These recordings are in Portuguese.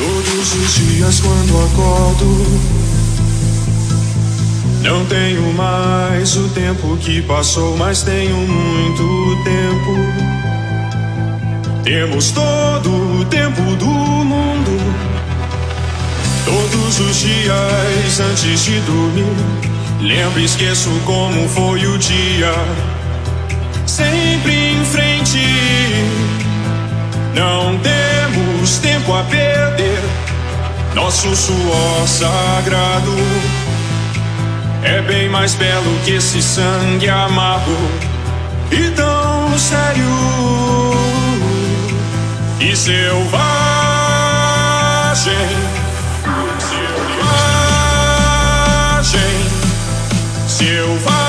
Todos os dias quando acordo, não tenho mais o tempo que passou, mas tenho muito tempo. Temos todo o tempo do mundo. Todos os dias antes de dormir, lembro e esqueço como foi o dia. Sempre em frente, não temos tempo a perder. Nosso suor sagrado é bem mais belo que esse sangue amargo e tão sério e selvagem. Selvagem, selvagem,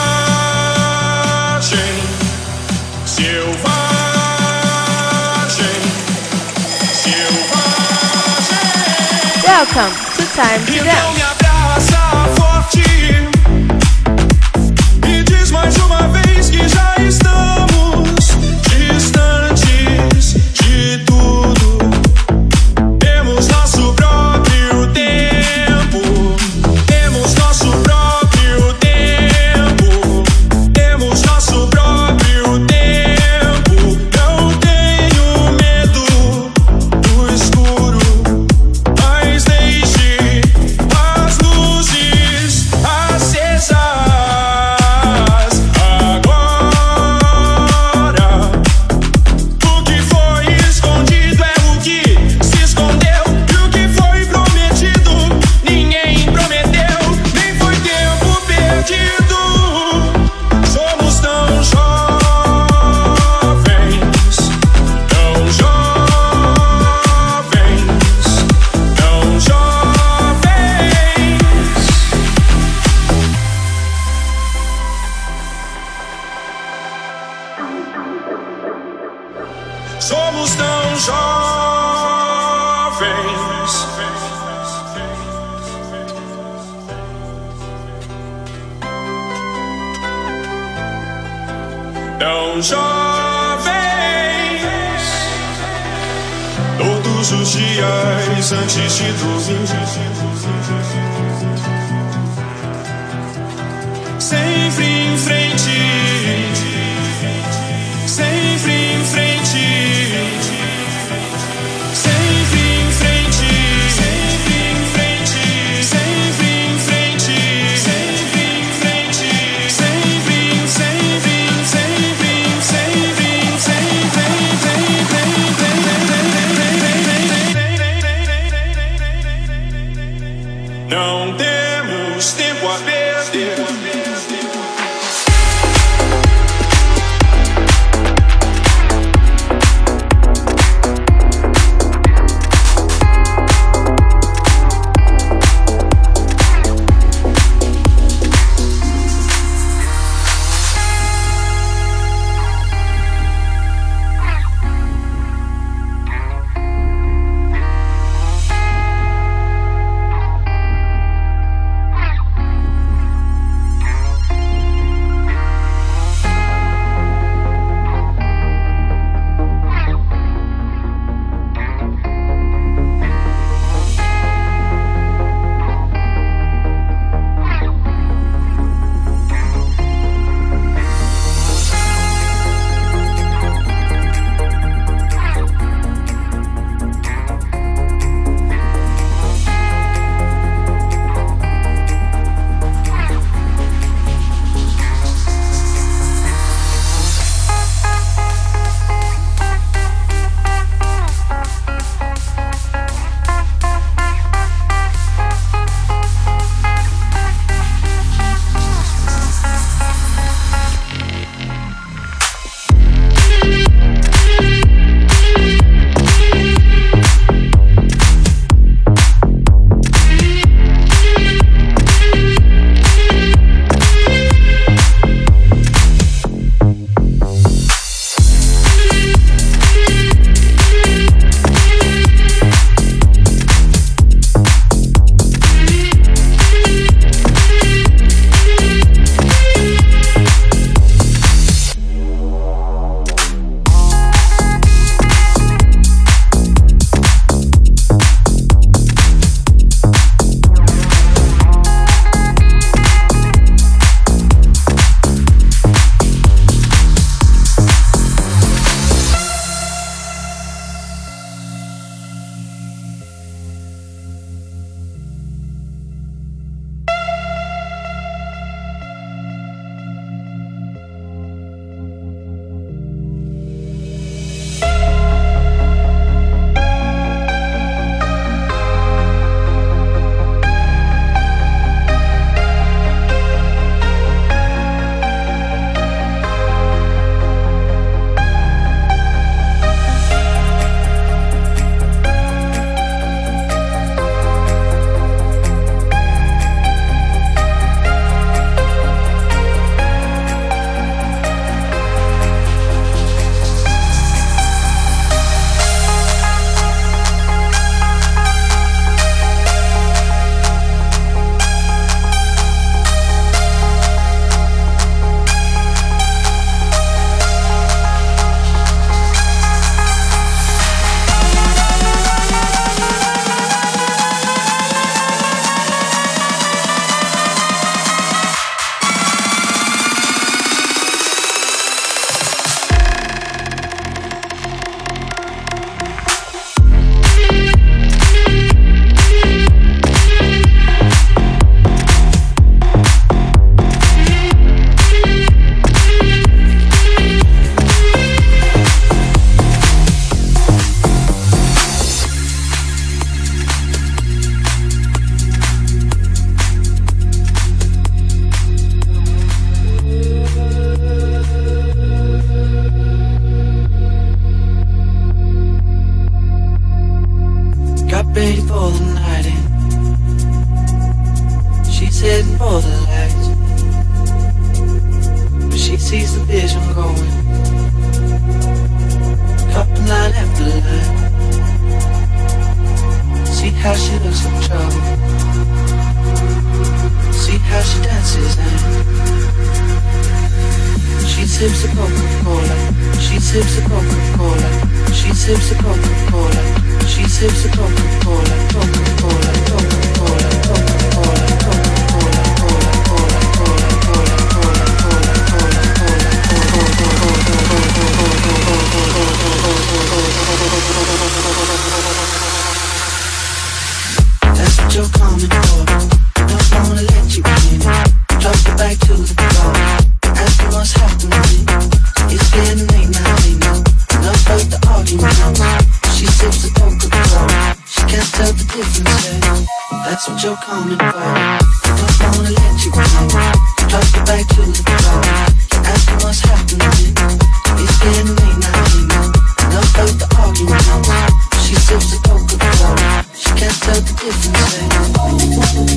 Welcome. To Time to Dance.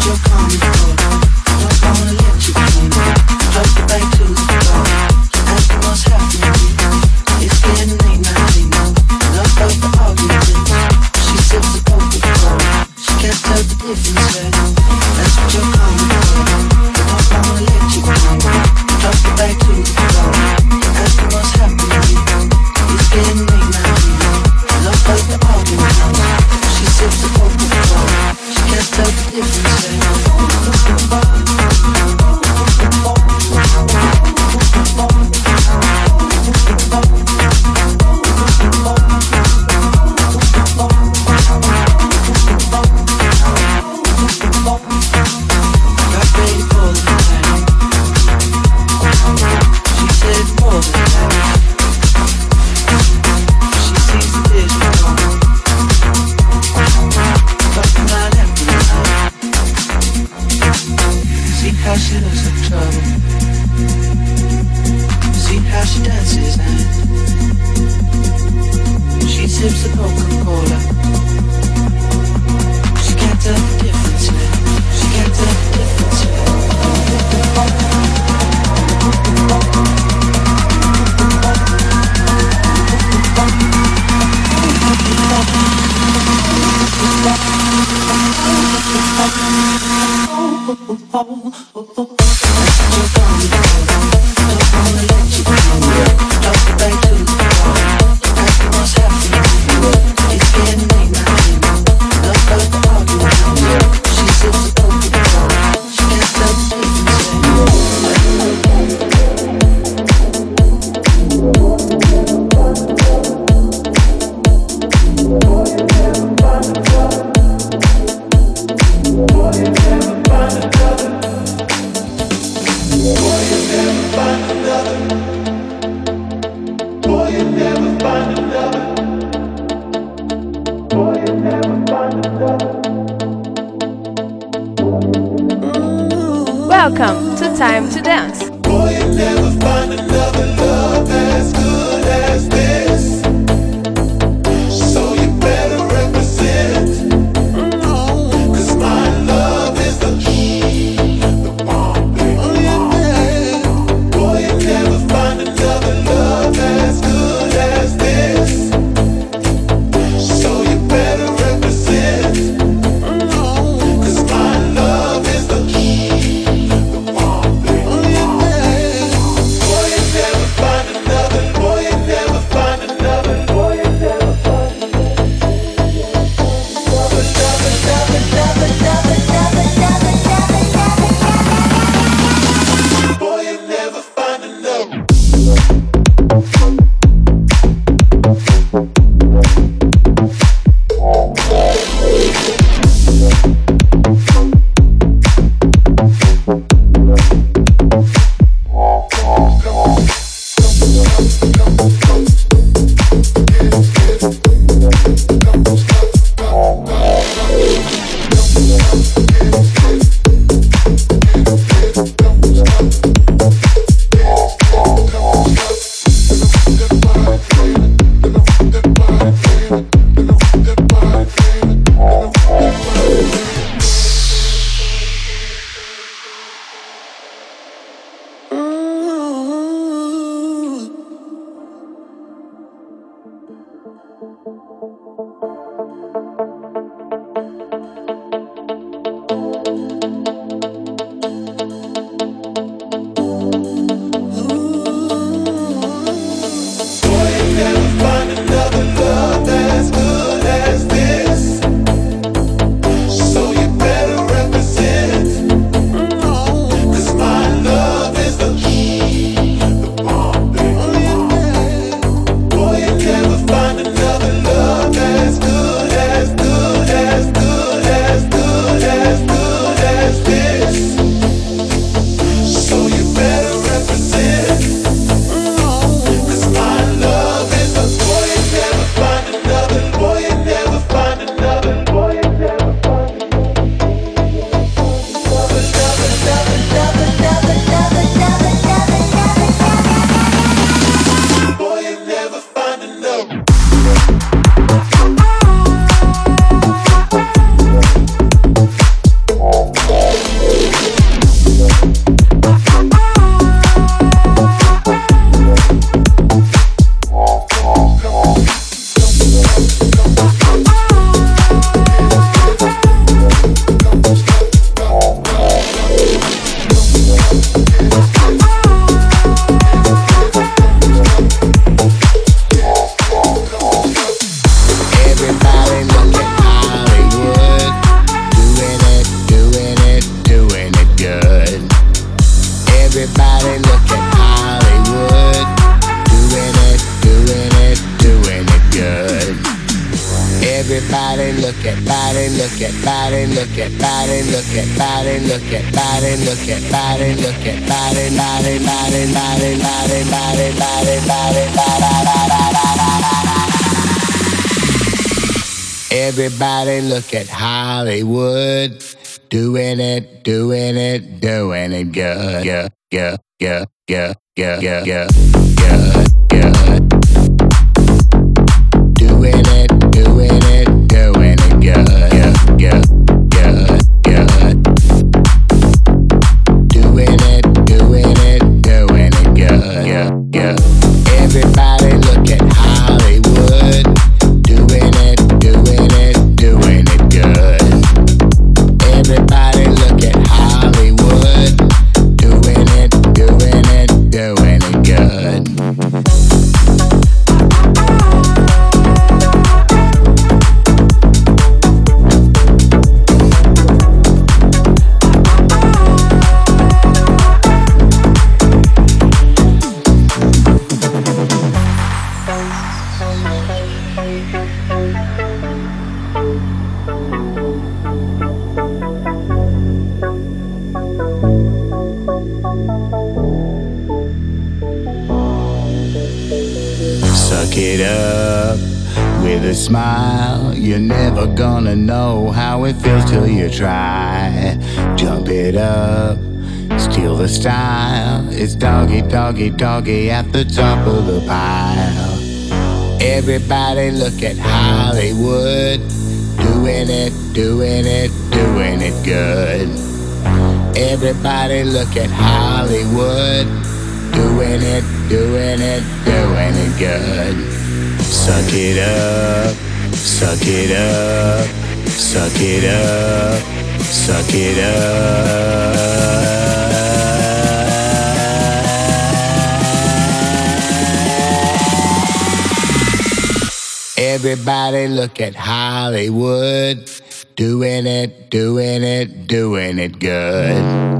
let wanna let you come, just a back. Gypsy doing it, doing it good. Yeah, yeah, yeah, yeah, yeah, yeah, yeah, Everybody look at Hollywood. Doing it, doing it, doing it good. Everybody look at Hollywood. Doing it, doing it, doing it good. Suck it up, suck it up, suck it up, suck it up. Everybody look at Hollywood. Doing it, doing it, doing it good.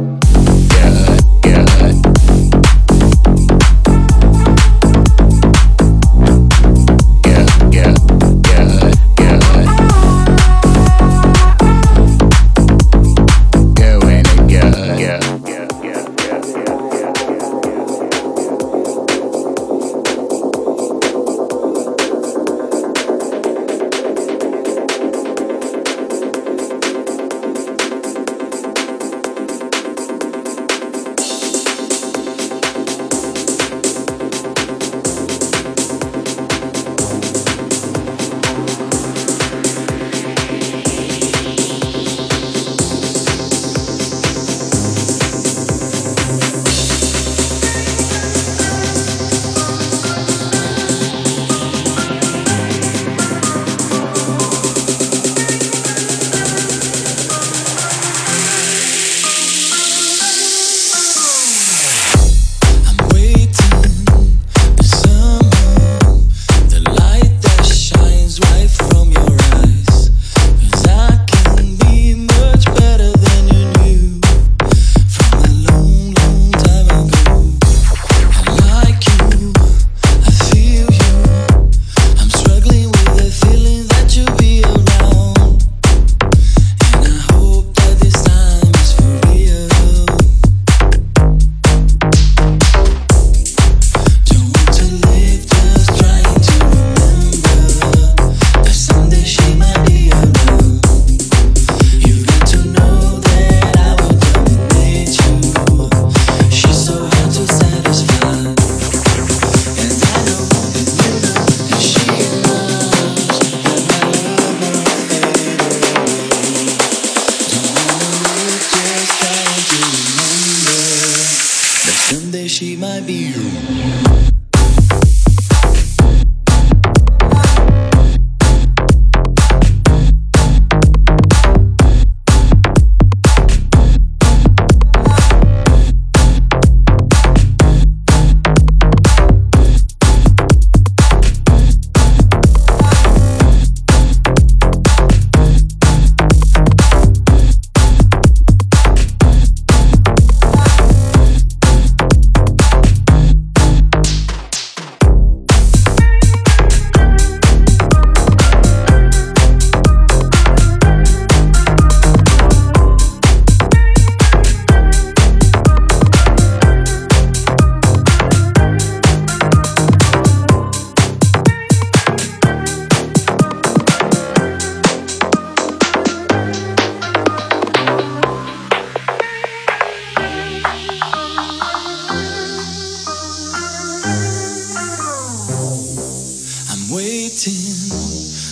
waiting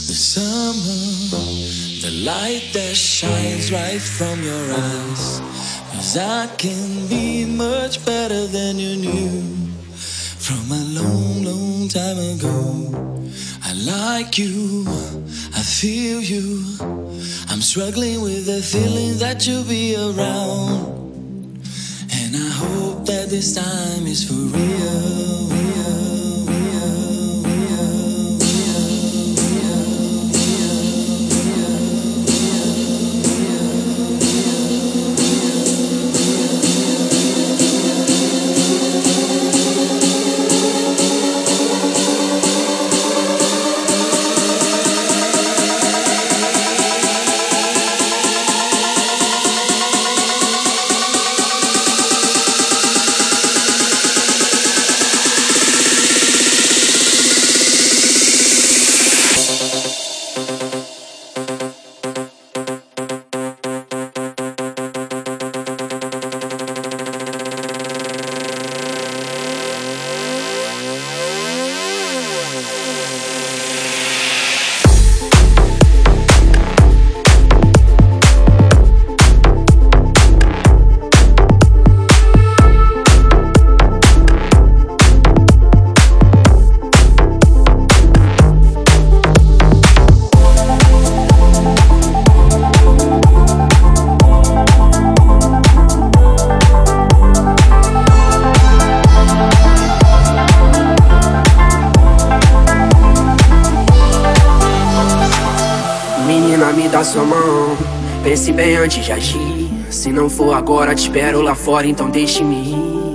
the summer, the light that shines right from your eyes. Cause I can be much better than you knew from a long, long time ago. I like you, I feel you. I'm struggling with the feeling that you'll be around. And I hope that this time is for real. real. Dá sua mão. Pense bem antes de agir. Se não for agora, te espero lá fora, então deixe-me ir.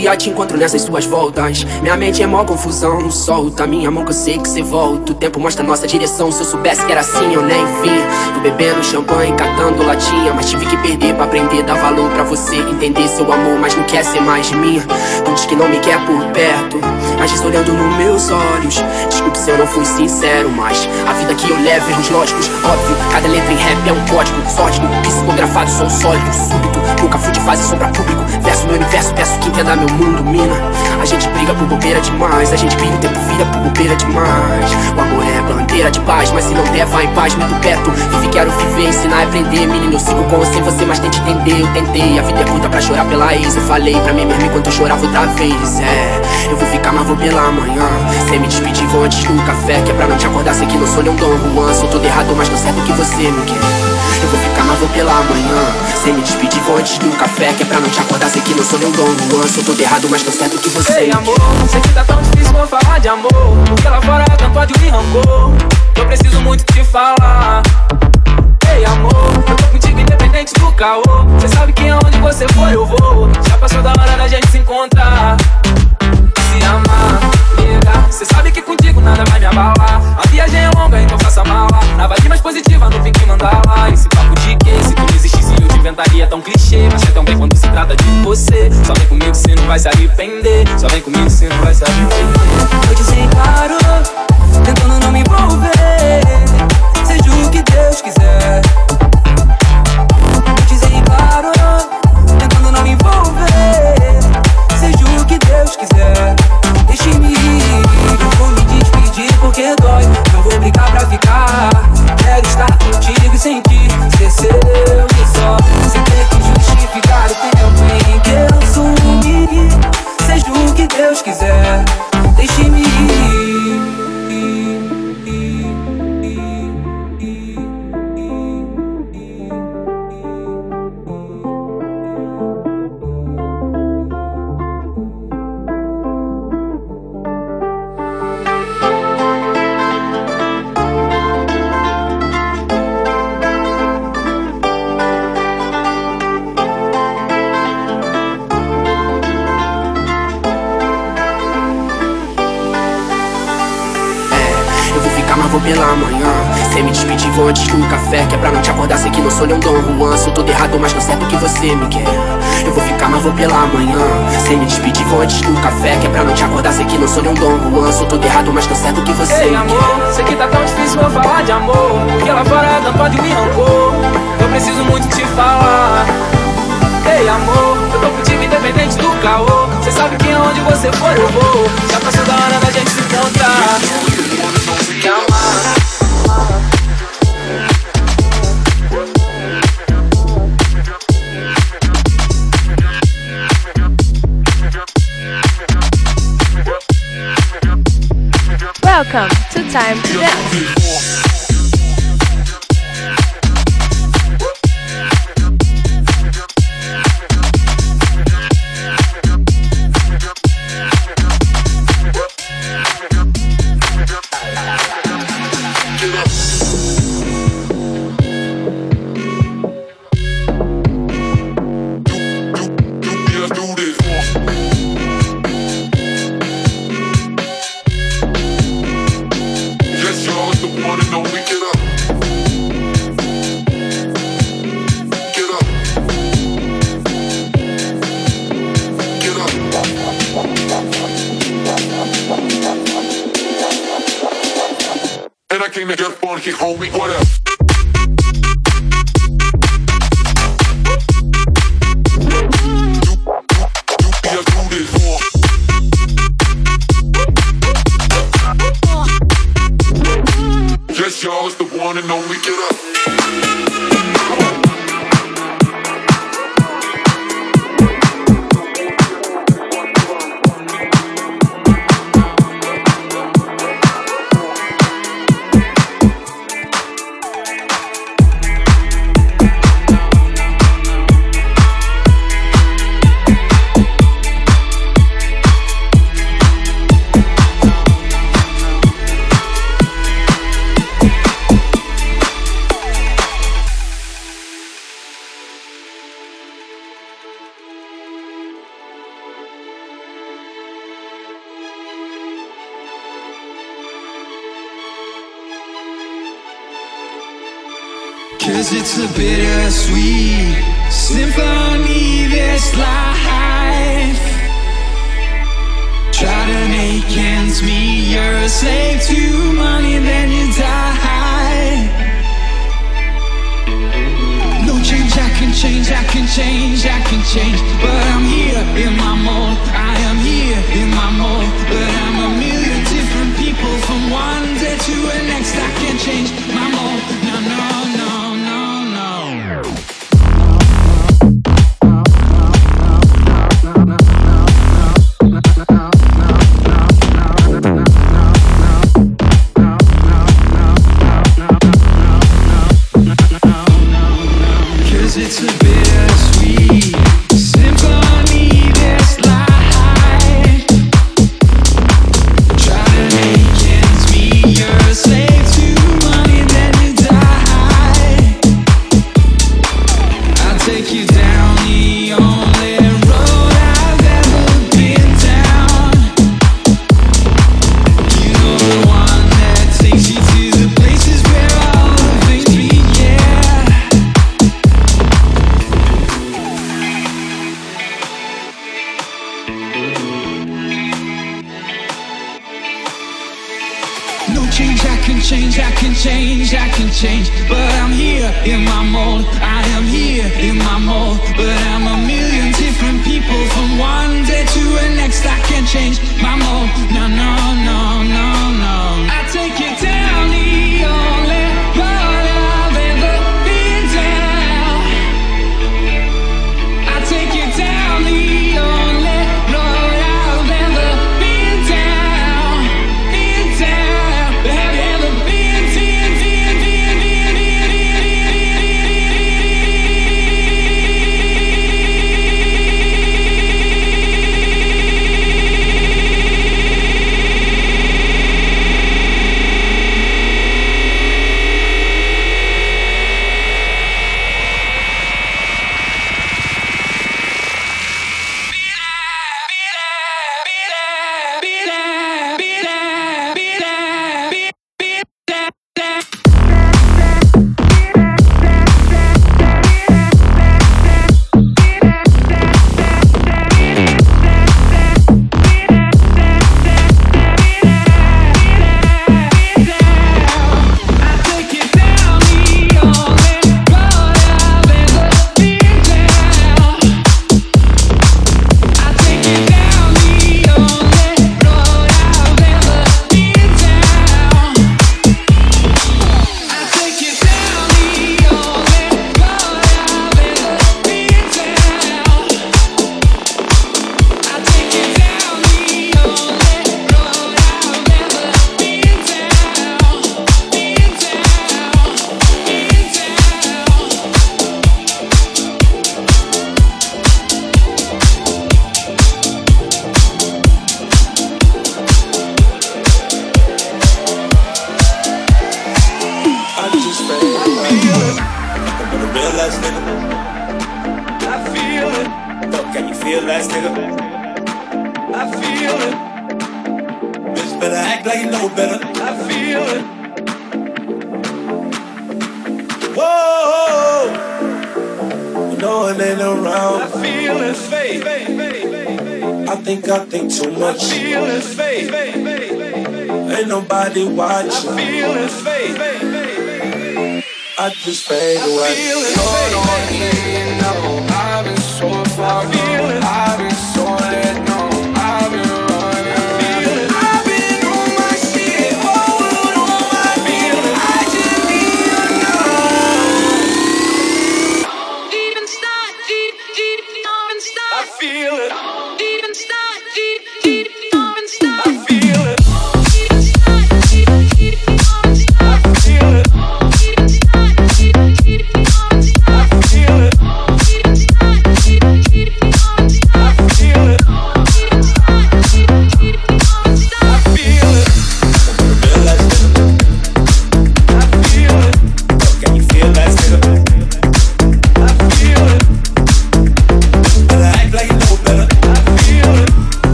Dia te encontro nessas suas voltas. Minha mente é mó confusão. Solta minha mão que eu sei que cê volta. O tempo mostra nossa direção. Se eu soubesse que era assim, eu nem vim. Tô bebendo champanhe, catando latinha. Mas tive que perder pra aprender, dar valor pra você. Entender seu amor, mas não quer ser mais minha. Não diz que não me quer por perto. Mas diz olhando nos meus olhos. Desculpe se eu não fui sincero, mas a vida que eu levo, erros lógicos. Óbvio, cada letra em rap é um código. Sórdico, psicografado, sou sólido, súbito. Nunca fui de fase sombra público. Verso no universo, peço que entenda meu mundo, mina. A gente briga por bobeira demais. A gente briga o tempo vira por bobeira demais. O amor é bandeira de paz, mas se não der, vai em paz, muito perto. Vive, quero viver, ensinar e aprender. Menino, eu sigo com você, você, mas tente entender. Eu tentei, a vida é curta pra chorar pela ex. Eu falei pra mim mesmo enquanto eu chorava outra vez. É, eu vou ficar, mas vou pela manhã. Sem me despedir, vou antes do café. Que é pra não te acordar, sei que não sou nem um Dom. Sou todo errado, mas tô certo que você me quer. Eu vou ficar, mas vou pela manhã. Sem me despedir, vou antes do café. Que é pra não te acordar, sei que não sou Dom Juan. Sou todo errado, mas tô certo que você Ei amor, sei que tá tão difícil vou falar de amor Porque lá fora é tanto ódio e rancor Eu preciso muito te falar Ei amor, eu tô contigo independente do caô Cê sabe que aonde você for eu vou Já passou da hora da gente se encontrar Se amar, nega Cê sabe que contigo nada vai me abalar aonde você for eu vou. Já passou da hora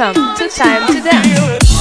Welcome to Time to Dance.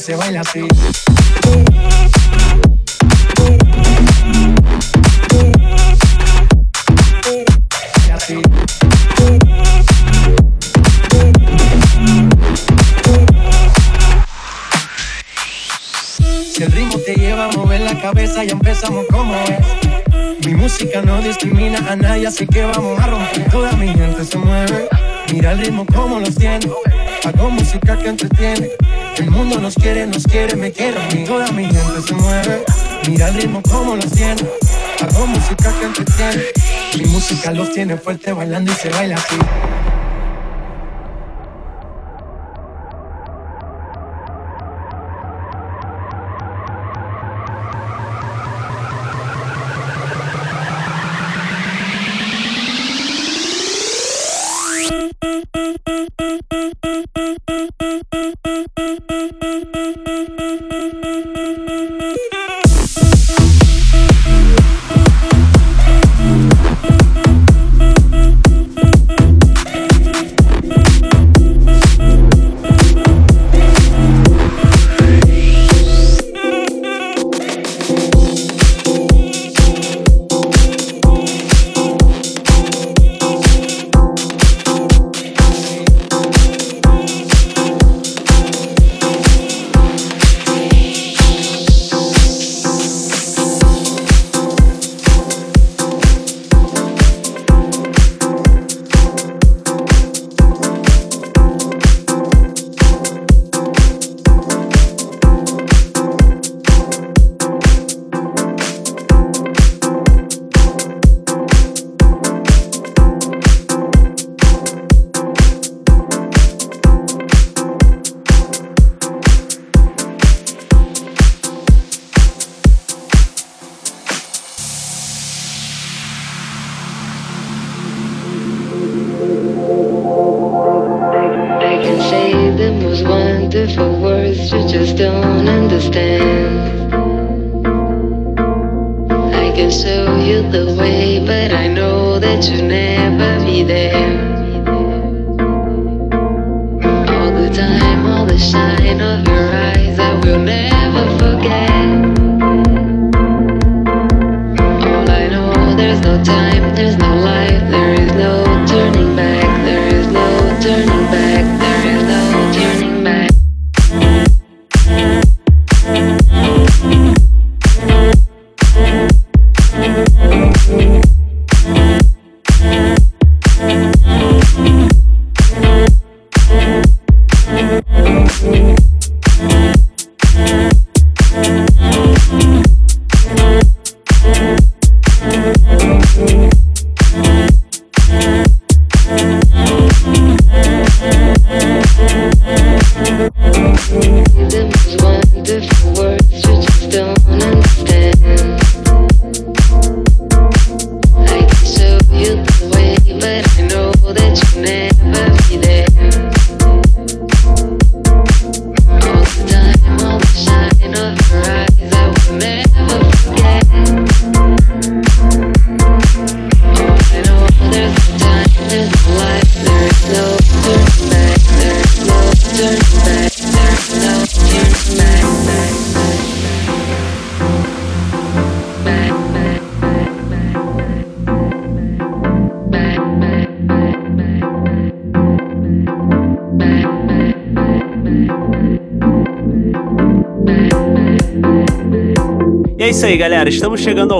Se baila así. Si el ritmo te lleva a mover la cabeza, ya empezamos como es. Mi música no discrimina a nadie, así que vamos a romper. Toda mi gente se mueve. Mira el ritmo como los tiene. Hago música que entretiene. El mundo nos quiere, nos quiere, me quiere mí. Toda mi gente se mueve. Mira el ritmo como los tiene. Hago música que entretiene. Mi música los tiene fuerte bailando y se baila así.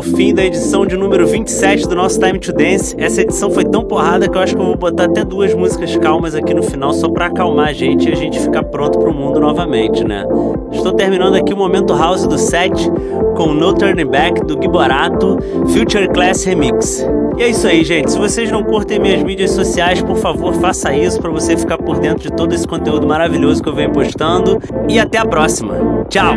Ao fim da edição de número 27 do nosso Time to Dance. Essa edição foi tão porrada que eu acho que eu vou botar até duas músicas calmas aqui no final só pra acalmar a gente e a gente ficar pronto pro mundo novamente, né? Estou terminando aqui o momento house do set com No Turning Back do Giborato Future Class Remix. E é isso aí, gente. Se vocês não curtem minhas mídias sociais, por favor, faça isso para você ficar por dentro de todo esse conteúdo maravilhoso que eu venho postando. E até a próxima. Tchau!